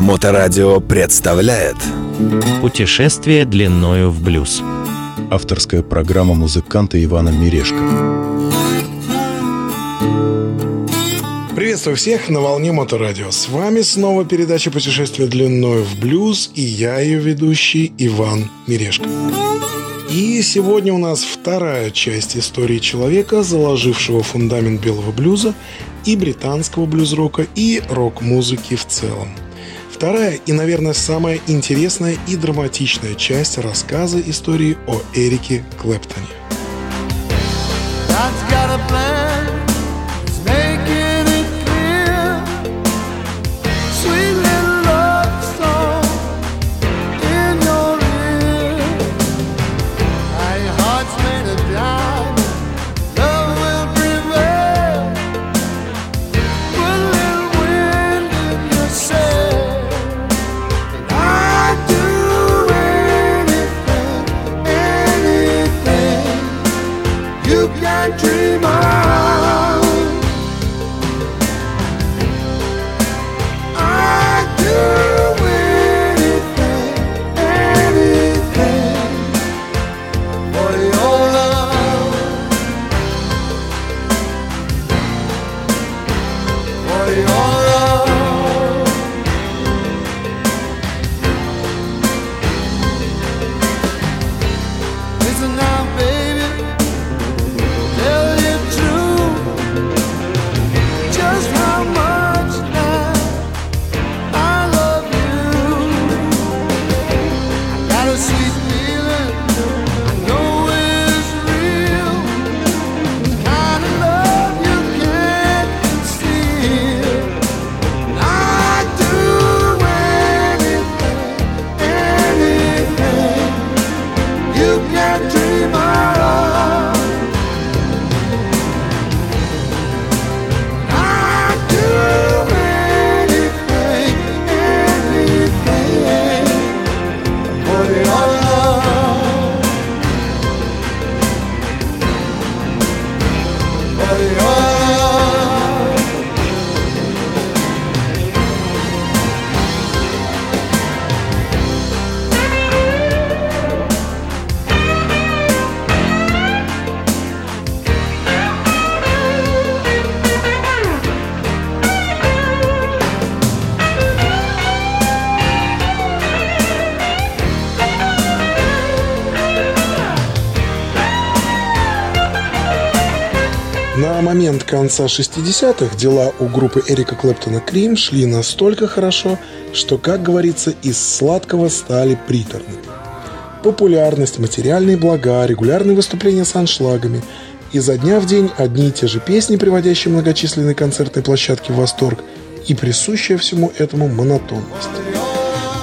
Моторадио представляет Путешествие длиною в блюз Авторская программа музыканта Ивана Мирешко Приветствую всех на волне Моторадио. С вами снова передача «Путешествие длиною в блюз» и я, ее ведущий Иван Мирешко. И сегодня у нас вторая часть истории человека, заложившего фундамент белого блюза и британского блюз-рока и рок-музыки в целом. Вторая и, наверное, самая интересная и драматичная часть рассказа истории о Эрике Клэптоне. На момент конца 60-х дела у группы Эрика Клэптона Крим шли настолько хорошо, что, как говорится, из сладкого стали приторными. Популярность, материальные блага, регулярные выступления с аншлагами, изо дня в день одни и те же песни, приводящие многочисленные концертные площадки в восторг, и присущая всему этому монотонность.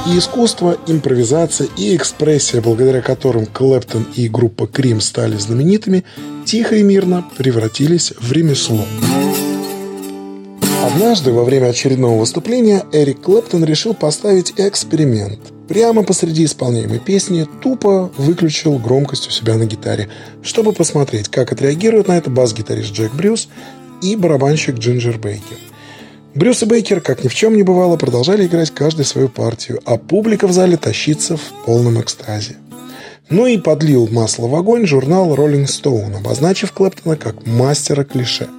И искусство, импровизация и экспрессия, благодаря которым Клэптон и группа Крим стали знаменитыми, тихо и мирно превратились в ремесло. Однажды во время очередного выступления Эрик Клэптон решил поставить эксперимент. Прямо посреди исполняемой песни тупо выключил громкость у себя на гитаре, чтобы посмотреть, как отреагируют на это бас-гитарист Джек Брюс и барабанщик Джинджер Бейкер. Брюс и Бейкер, как ни в чем не бывало, продолжали играть каждый свою партию, а публика в зале тащится в полном экстазе. Ну и подлил масло в огонь журнал Rolling Stone, обозначив Клэптона как мастера клише.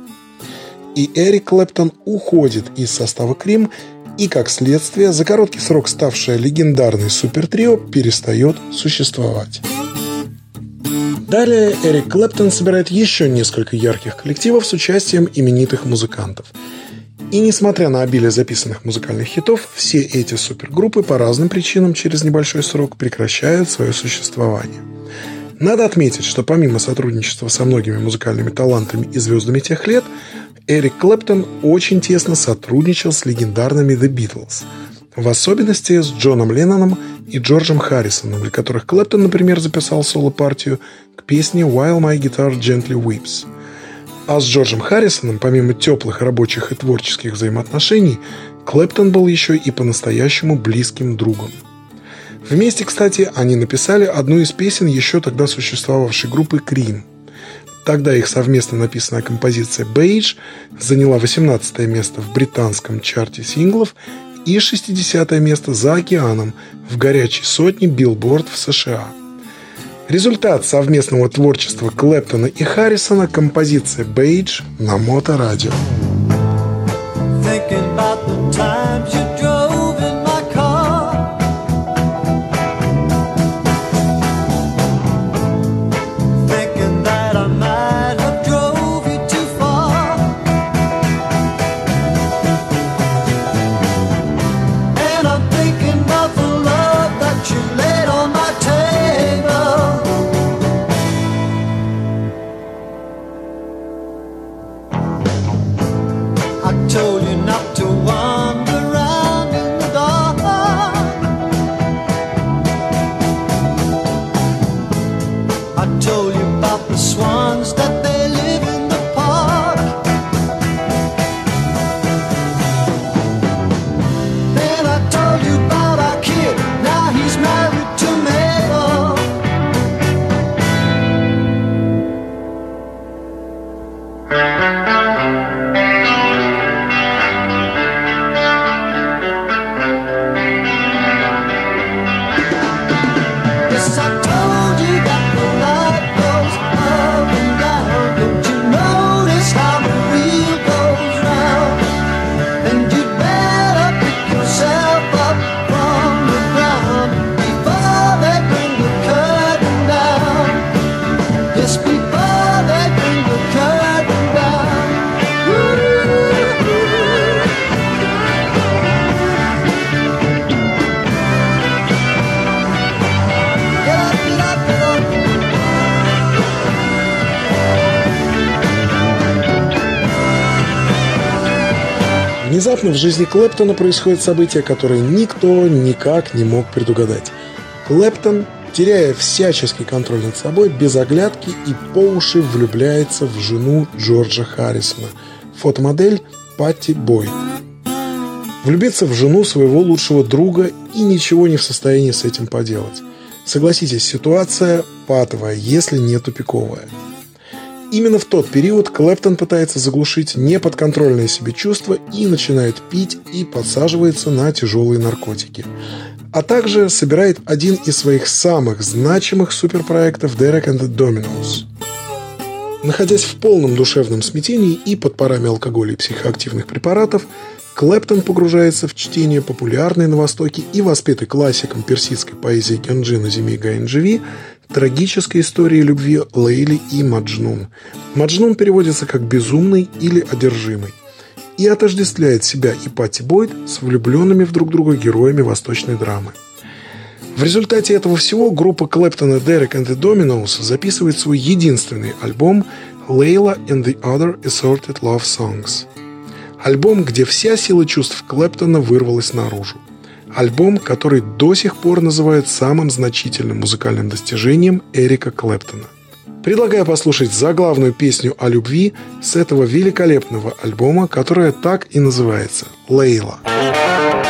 И Эрик Клэптон уходит из состава Крим, и, как следствие, за короткий срок ставшее легендарной супертрио перестает существовать. Далее Эрик Клэптон собирает еще несколько ярких коллективов с участием именитых музыкантов – и несмотря на обилие записанных музыкальных хитов, все эти супергруппы по разным причинам через небольшой срок прекращают свое существование. Надо отметить, что помимо сотрудничества со многими музыкальными талантами и звездами тех лет, Эрик Клэптон очень тесно сотрудничал с легендарными The Beatles, в особенности с Джоном Ленноном и Джорджем Харрисоном, для которых Клэптон, например, записал соло-партию к песне «While My Guitar Gently Weeps», а с Джорджем Харрисоном, помимо теплых рабочих и творческих взаимоотношений, Клэптон был еще и по-настоящему близким другом. Вместе, кстати, они написали одну из песен еще тогда существовавшей группы «Cream». Тогда их совместно написанная композиция «Badge» заняла 18 место в британском чарте синглов и 60 место за океаном в горячей сотне Билборд в США. Результат совместного творчества Клэптона и Харрисона – композиция «Badge» на Моторадио. Thinking about the times you Внезапно в жизни Клэптона происходит событие, которое никто никак не мог предугадать. Клэптон, теряя всяческий контроль над собой, без оглядки и по уши влюбляется в жену Джорджа Харрисона, фотомодель Патти Бойд. Влюбиться в жену своего лучшего друга и ничего не в состоянии с этим поделать. Согласитесь, ситуация патовая, если не тупиковая – Именно в тот период Клэптон пытается заглушить неподконтрольные себе чувства и начинает пить и подсаживается на тяжелые наркотики. А также собирает один из своих самых значимых суперпроектов Derek and the Dominos. Находясь в полном душевном смятении и под парами алкоголя и психоактивных препаратов, Клэптон погружается в чтение популярной на Востоке и воспетой классиком персидской поэзии Кенджина Зими Гаиндживи трагической истории любви Лейли и Маджнун. Маджнун переводится как «безумный» или «одержимый» и отождествляет себя и Патти Бойд с влюбленными в друг друга героями восточной драмы. В результате этого всего группа Клэптона Derek and the Dominos записывает свой единственный альбом «Layla and the Other Assorted Love Songs». Альбом, где вся сила чувств Клэптона вырвалась наружу. Альбом, который до сих пор называют самым значительным музыкальным достижением Эрика Клэптона. Предлагаю послушать заглавную песню о любви с этого великолепного альбома, которая так и называется «Лейла». «Лейла».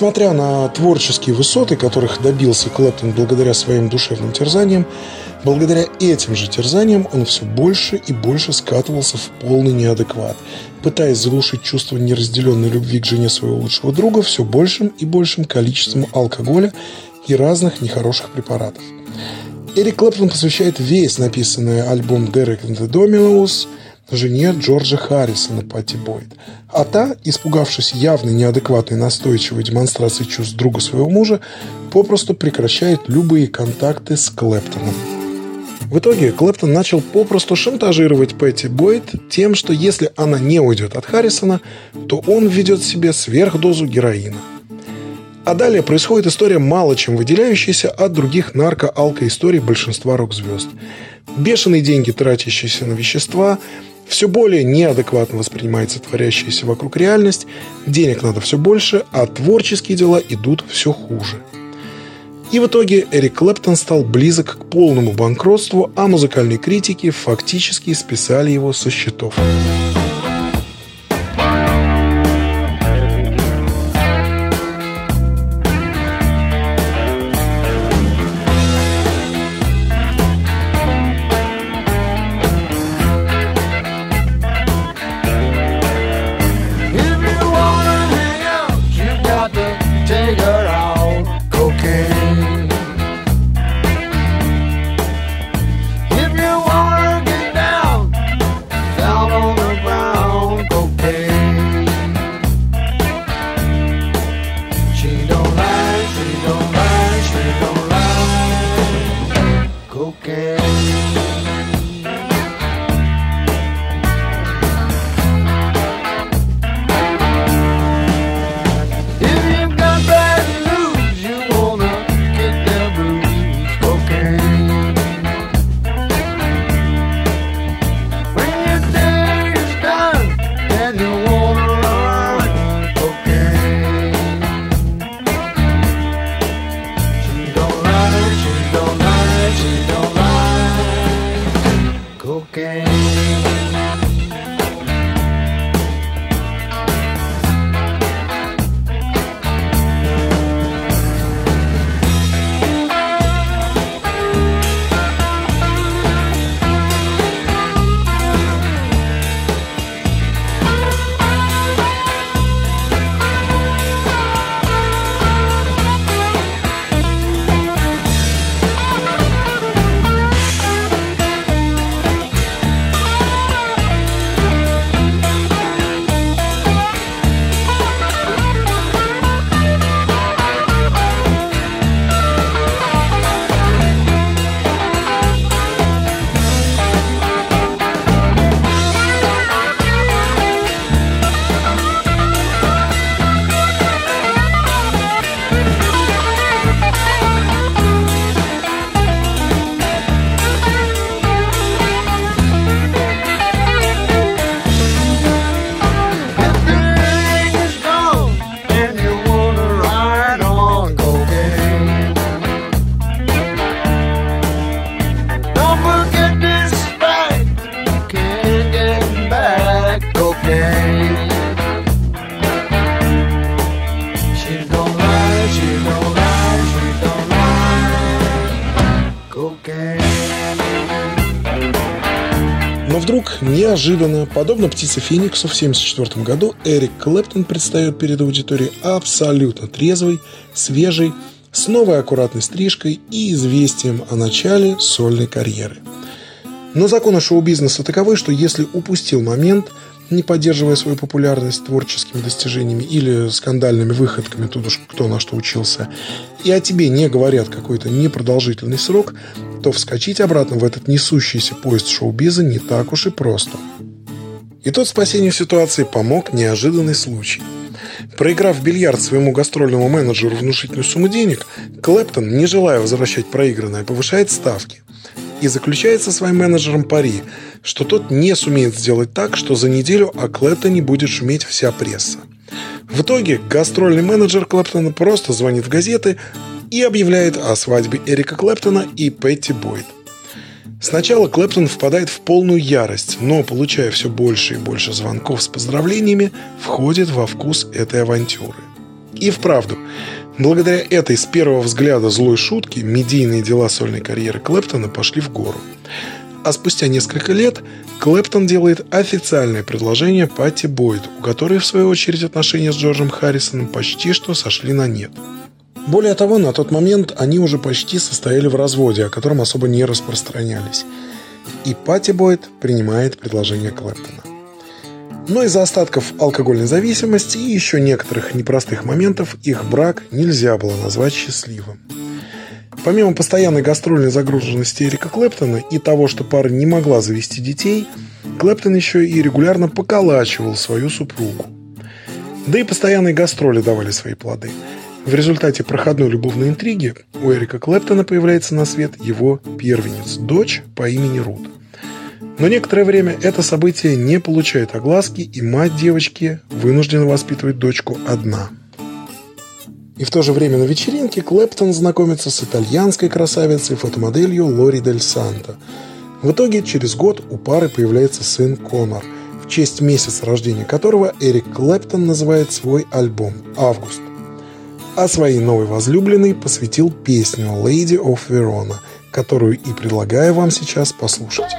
Несмотря на творческие высоты, которых добился Клэптон благодаря своим душевным терзаниям, благодаря этим же терзаниям он все больше и больше скатывался в полный неадекват, пытаясь заглушить чувство неразделенной любви к жене своего лучшего друга все большим и большим количеством алкоголя и разных нехороших препаратов. Эрик Клэптон посвящает весь написанный альбом «Derek and the Dominos» жене Джорджа Харрисона Патти Бойд. А та, испугавшись явной неадекватной настойчивой демонстрации чувств друга своего мужа, попросту прекращает любые контакты с Клэптоном. В итоге Клэптон начал попросту шантажировать Пэтти Бойд тем, что если она не уйдет от Харрисона, то он введет себе сверхдозу героина. А далее происходит история, мало чем выделяющаяся от других нарко-алко-историй большинства рок-звезд. Бешеные деньги, тратящиеся на вещества, все более неадекватно воспринимается творящаяся вокруг реальность, денег надо все больше, а творческие дела идут все хуже. И в итоге Эрик Клэптон стал близок к полному банкротству, а музыкальные критики фактически списали его со счетов. Неожиданно, подобно птице Фениксу в 1974 году, Эрик Клэптон предстает перед аудиторией абсолютно трезвый, свежий, с новой аккуратной стрижкой и известием о начале сольной карьеры. Но законы шоу-бизнеса таковы, что если упустил момент, не поддерживая свою популярность творческими достижениями или скандальными выходками, тут уж кто на что учился, и о тебе не говорят какой-то непродолжительный срок, то вскочить обратно в этот несущийся поезд шоу-биза не так уж и просто. И тут спасению ситуации помог неожиданный случай. Проиграв бильярд своему гастрольному менеджеру внушительную сумму денег, Клэптон, не желая возвращать проигранное, повышает ставки и заключает со своим менеджером пари, что тот не сумеет сделать так, что за неделю о Клэптоне будет шуметь вся пресса. В итоге гастрольный менеджер Клэптона просто звонит в газеты и объявляет о свадьбе Эрика Клэптона и Петти Бойд. Сначала Клэптон впадает в полную ярость, но, получая все больше и больше звонков с поздравлениями, входит во вкус этой авантюры. И вправду, благодаря этой с первого взгляда злой шутки медийные дела сольной карьеры Клэптона пошли в гору. А спустя несколько лет Клэптон делает официальное предложение Патти Бойд, у которой, в свою очередь, отношения с Джорджем Харрисоном почти что сошли на нет. Более того, на тот момент они уже почти состояли в разводе, о котором особо не распространялись. И Патти Бойд принимает предложение Клэптона. Но из-за остатков алкогольной зависимости и еще некоторых непростых моментов их брак нельзя было назвать счастливым. Помимо постоянной гастрольной загруженности Эрика Клэптона и того, что пара не могла завести детей, Клэптон еще и регулярно поколачивал свою супругу. Да и постоянные гастроли давали свои плоды. В результате проходной любовной интриги у Эрика Клэптона появляется на свет его первенец, дочь по имени Рут. Но некоторое время это событие не получает огласки, и мать девочки вынуждена воспитывать дочку одна – и в то же время на вечеринке Клэптон знакомится с итальянской красавицей фотомоделью Лори Дель Санто. В итоге через год у пары появляется сын Конор, в честь месяца рождения которого Эрик Клэптон называет свой альбом «Август». А своей новой возлюбленной посвятил песню «Lady of Verona», которую и предлагаю вам сейчас послушать.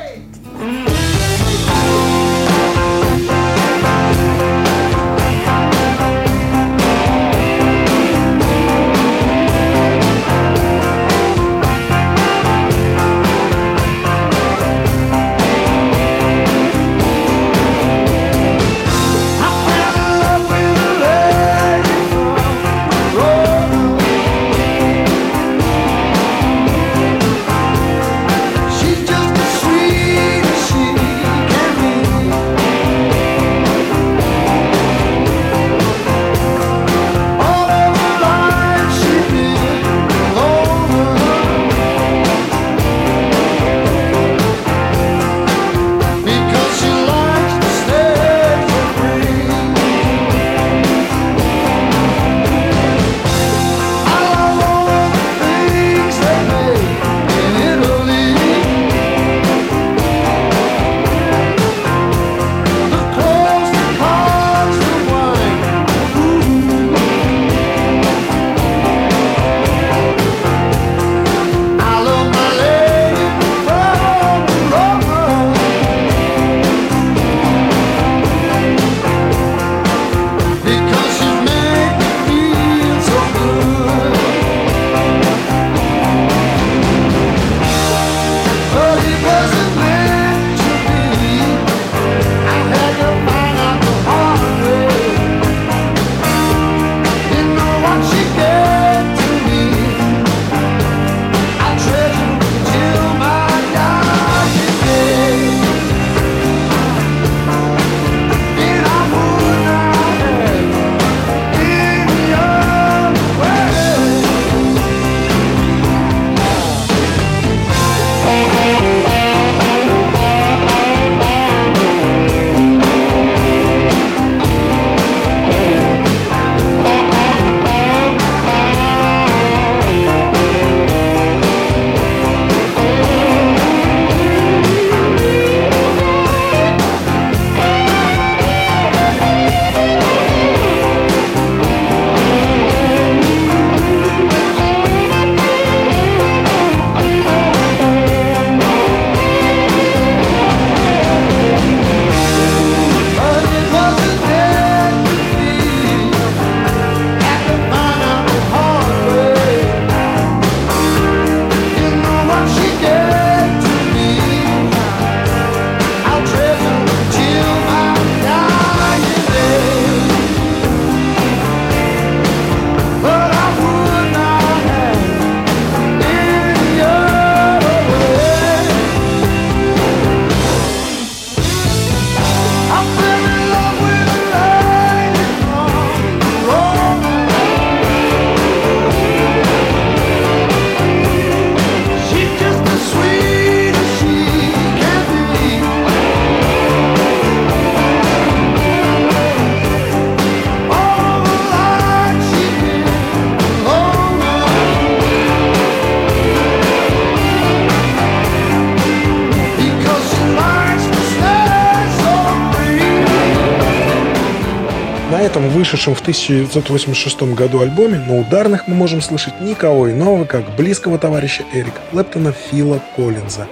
Вышедшем в 1986 году альбоме на ударных мы можем слышать никого иного, как близкого товарища Эрика Клэптона Фила Коллинза.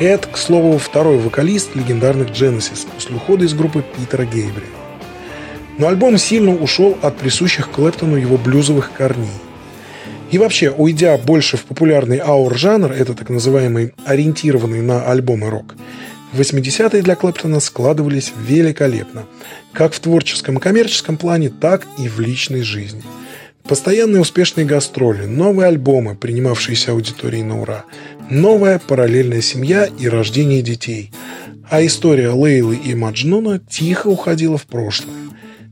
Это, к слову, второй вокалист легендарных Genesis после ухода из группы Питера Гейбри. Но альбом сильно ушел от присущих Клэптону его блюзовых корней. И вообще, уйдя больше в популярный аур-жанр, это так называемый ориентированный на альбомы рок, 80-е для Клэптона складывались великолепно, как в творческом и коммерческом плане, так и в личной жизни. Постоянные успешные гастроли, новые альбомы, принимавшиеся аудиторией на ура, новая параллельная семья и рождение детей. А история Лейлы и Маджнуна тихо уходила в прошлое.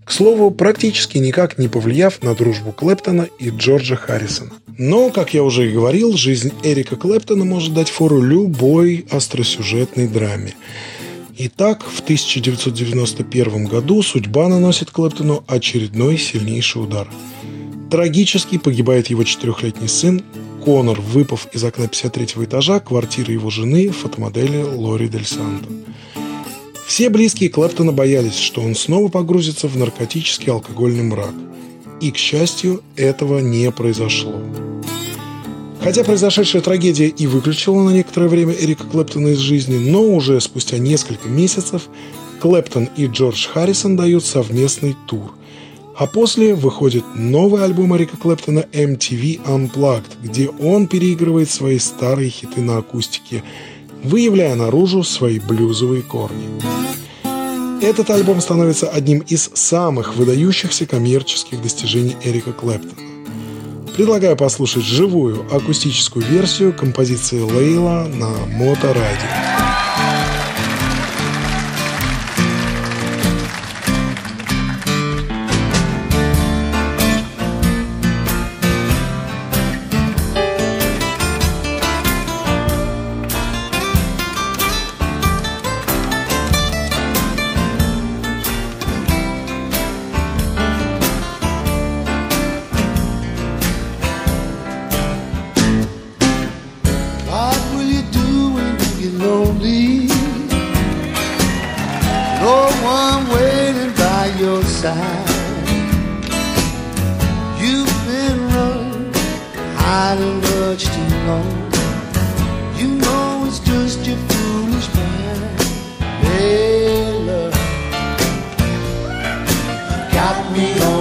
К слову, практически никак не повлияв на дружбу Клэптона и Джорджа Харрисона. Но, как я уже и говорил, жизнь Эрика Клэптона может дать фору любой остросюжетной драме. Итак, в 1991 году судьба наносит Клэптону очередной сильнейший удар. Трагически погибает его четырехлетний сын Конор, выпав из окна 53 этажа квартиры его жены, фотомодели Лори Дель Санто. Все близкие Клэптона боялись, что он снова погрузится в наркотический алкогольный мрак. И, к счастью, этого не произошло. Хотя произошедшая трагедия и выключила на некоторое время Эрика Клэптона из жизни, но уже спустя несколько месяцев Клэптон и Джордж Харрисон дают совместный тур. А после выходит новый альбом Эрика Клэптона MTV Unplugged, где он переигрывает свои старые хиты на акустике – выявляя наружу свои блюзовые корни. Этот альбом становится одним из самых выдающихся коммерческих достижений Эрика Клэптона. Предлагаю послушать живую акустическую версию композиции Лейла на Моторадио. side. You've been running, hiding much too long. You know it's just your foolish mind. Hey, love, you got me on.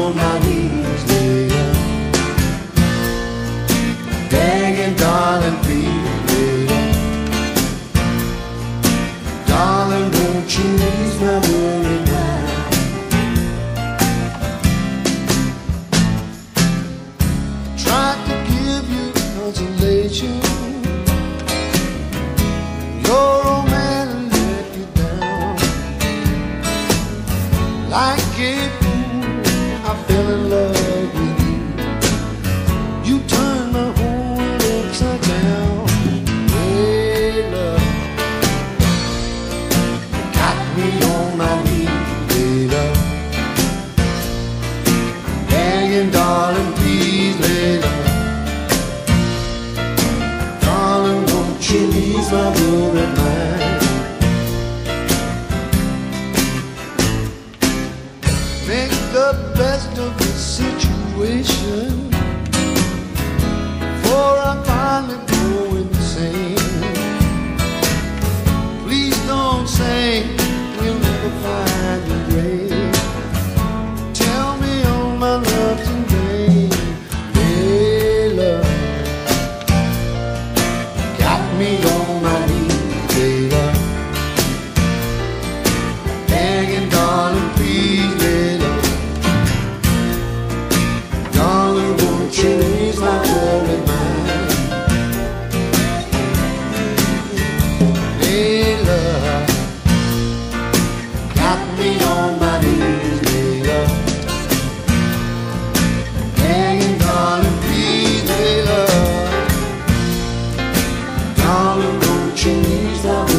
i don't you need?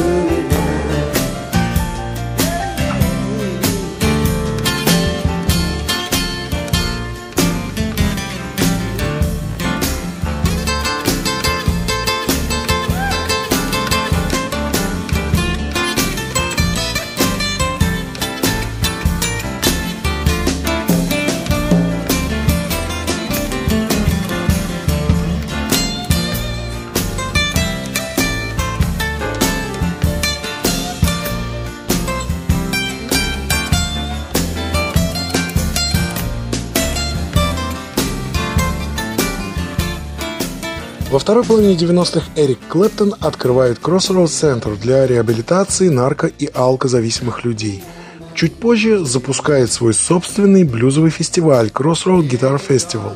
Второй половине 90-х Эрик Клэптон открывает Crossroads Center для реабилитации нарко- и алкозависимых людей. Чуть позже запускает свой собственный блюзовый фестиваль Crossroads Guitar Festival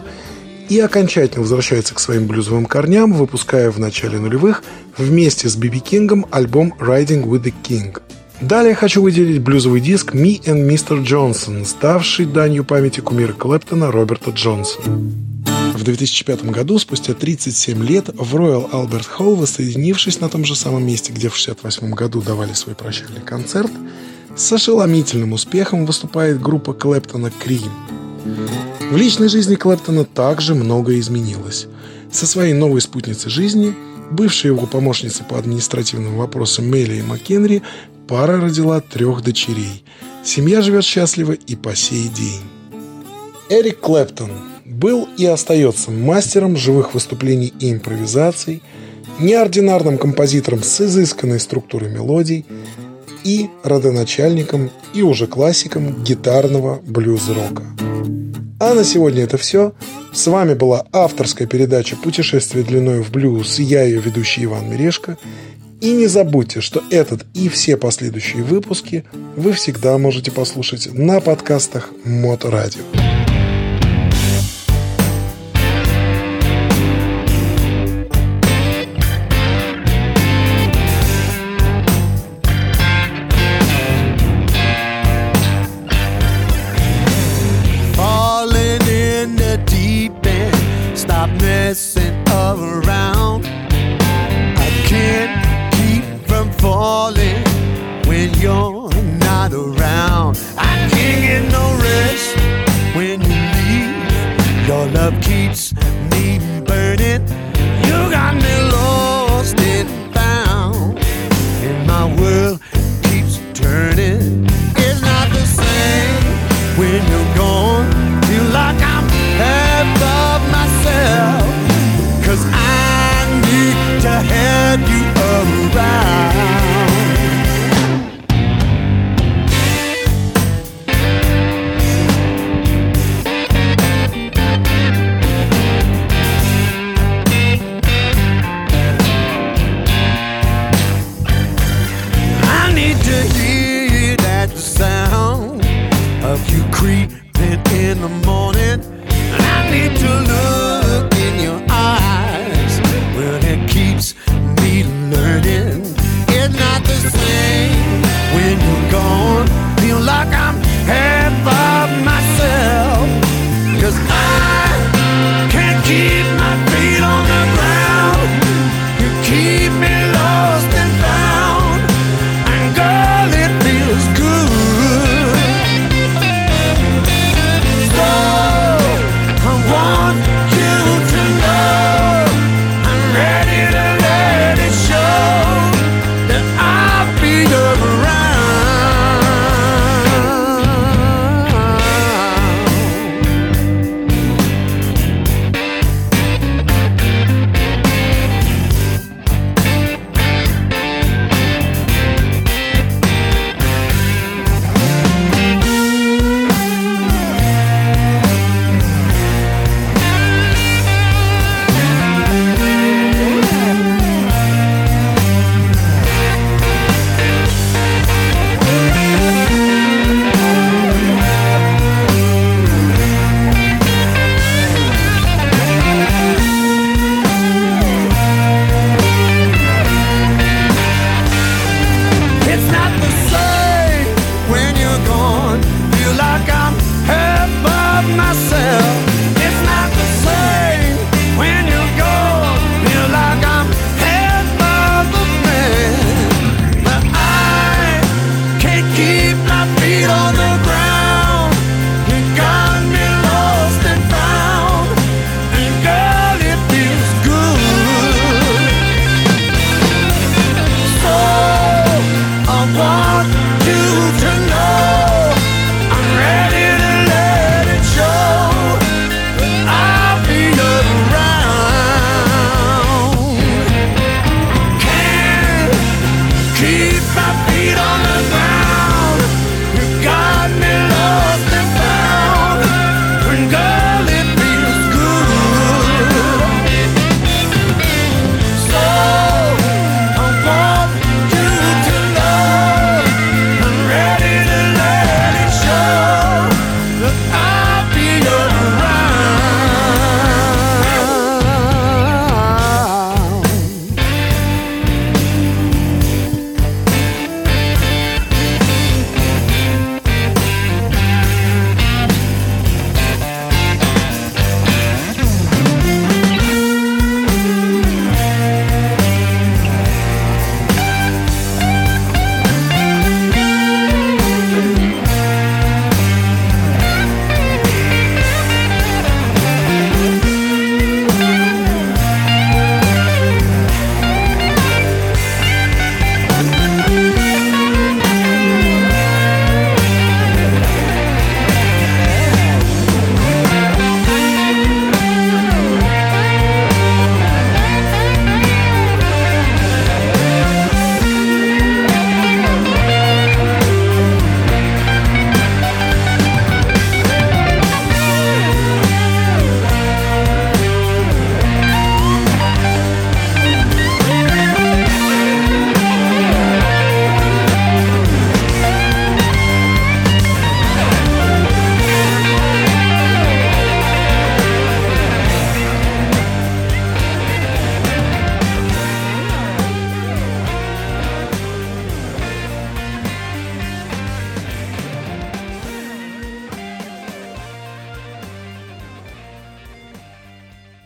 и окончательно возвращается к своим блюзовым корням, выпуская в начале нулевых вместе с Биби Кингом альбом Riding with the King. Далее хочу выделить блюзовый диск «Me and Mr. Johnson», ставший данью памяти кумира Клэптона Роберта Джонсона. В 2005 году, спустя 37 лет, в Royal Albert Hall, воссоединившись на том же самом месте, где в 1968 году давали свой прощальный концерт, с ошеломительным успехом выступает группа Клэптона «Крим». В личной жизни Клэптона также многое изменилось. Со своей новой спутницей жизни, бывшей его помощницей по административным вопросам Мелли и Маккенри, пара родила трех дочерей. Семья живет счастливо и по сей день. Эрик Клэптон был и остается мастером живых выступлений и импровизаций, неординарным композитором с изысканной структурой мелодий и родоначальником и уже классиком гитарного блюз-рока. А на сегодня это все. С вами была авторская передача «Путешествие длиной в блюз» я ее ведущий Иван Мирешко. И не забудьте, что этот и все последующие выпуски вы всегда можете послушать на подкастах Моторадио. falling